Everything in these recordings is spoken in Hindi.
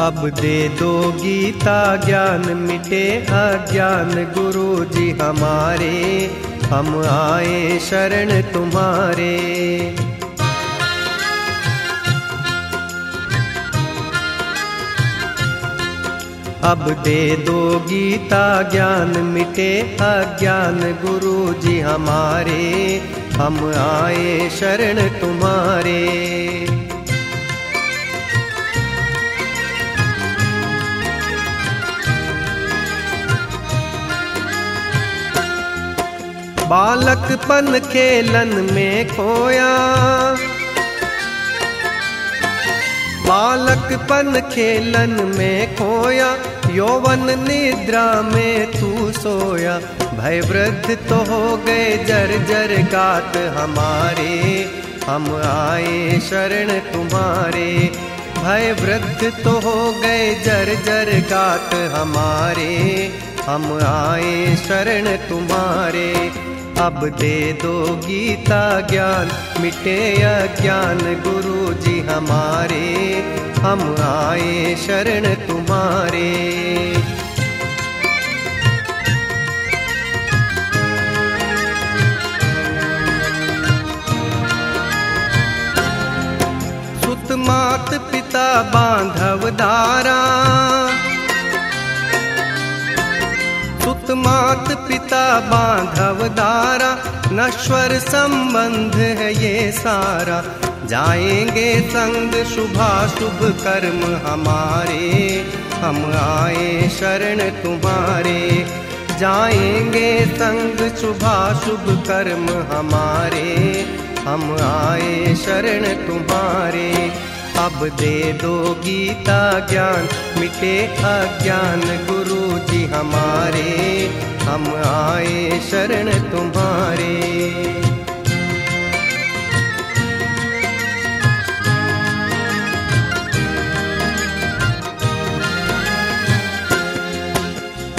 अब दे दो गीता ज्ञान, मिटे अज्ञान गुरु जी हमारे। हम आए शरण तुम्हारे। अब दे दो गीता ज्ञान, मिटे अज्ञान गुरु जी हमारे। हम आए शरण तुम्हारे। बालकपन खेलन में खोया। बालकपन खेलन में खोया। यौवन निद्रा में तू सोया। भय वृद्ध तो हो गए जर जर गात हमारे। हम आए शरण तुम्हारे। भय वृद्ध तो हो गए जर जर गात हमारे। हम आए शरण तुम्हारे। अब दे दो गीता ज्ञान, मिटे अज्ञान गुरु जी हमारे। हम आए शरण तुम्हारे। सुत मात पिता बांधव दारा। सुत मात पिता बांधव दारा। नश्वर संबंध है ये सारा। जाएँगे संग शुभा शुभ कर्म हमारे। हम आए शरण तुम्हारे। जाएँगे संग शुभा शुभ कर्म हमारे। हम आए शरण तुम्हारे। अब दे दो गीता ज्ञान, मिटे अज्ञान गुरु जी हमारे। हम आए शरण तुम्हारे।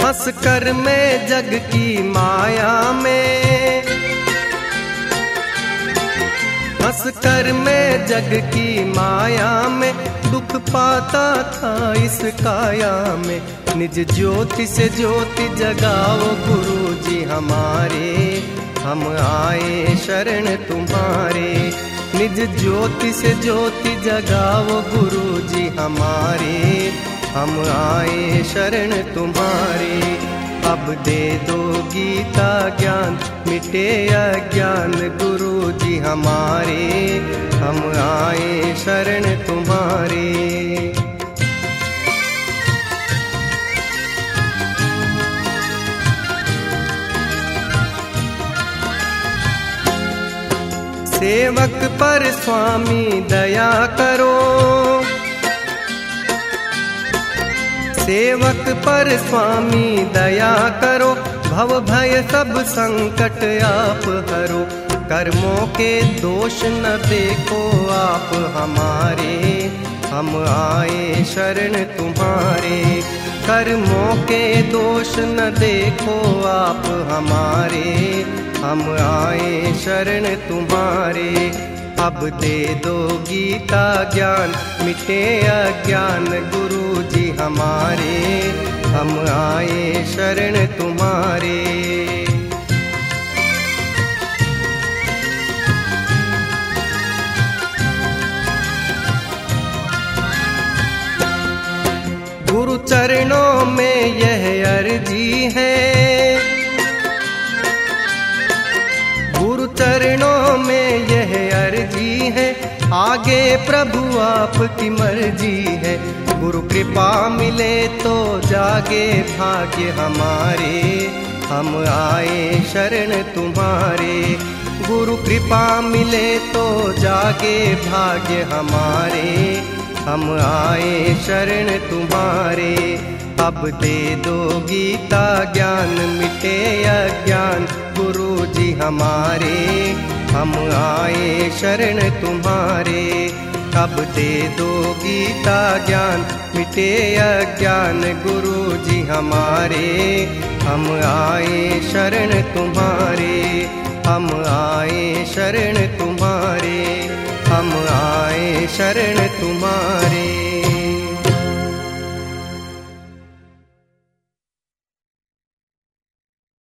हंस कर मैं जग की माया में। हंस कर मैं जग की माया में दुख पाता था इस काया में। निज ज्योति से ज्योति जगाओ गुरु जी हमारे। हम आए शरण तुम्हारे। निज ज्योति से ज्योति जगाओ गुरु जी हमारे। हम आए शरण तुम्हारे। अब दे दो गीता ज्ञान, मिटे अज्ञान गुरु जी हमारे। हम आए शरण तुम्हारे। सेवक पर स्वामी दया करो। सेवक पर स्वामी दया करो, भव भय सब संकट आप हरो। कर्मों के दोष न देखो आप हमारे, हम आए शरण तुम्हारे। कर्मों के दोष न देखो आप हमारे, हम आए शरण तुम्हारे। अब दे दो गीता ज्ञान, मिटे अज्ञान गुरु जी हमारे। हम आए शरण तुम्हारे। गुरु चरणों में यह अर्जी है। प्रभु आपकी मर्ज़ी है। गुरु कृपा मिले तो जागे भाग्य हमारे। हम आए शरण तुम्हारे। गुरु कृपा मिले तो जागे भाग्य हमारे। हम आए शरण तुम्हारे। अब दे दो गीता ज्ञान, मिटे अज्ञान। गुरु जी हमारे। हम आए शरण तुम्हारे। अब दे दो गीता ज्ञान, मिटे अज्ञान गुरु जी हमारे। हम आए शरण तुम्हारे, हम आए शरण तुम्हारे। हम आए शरण तुम्हारे।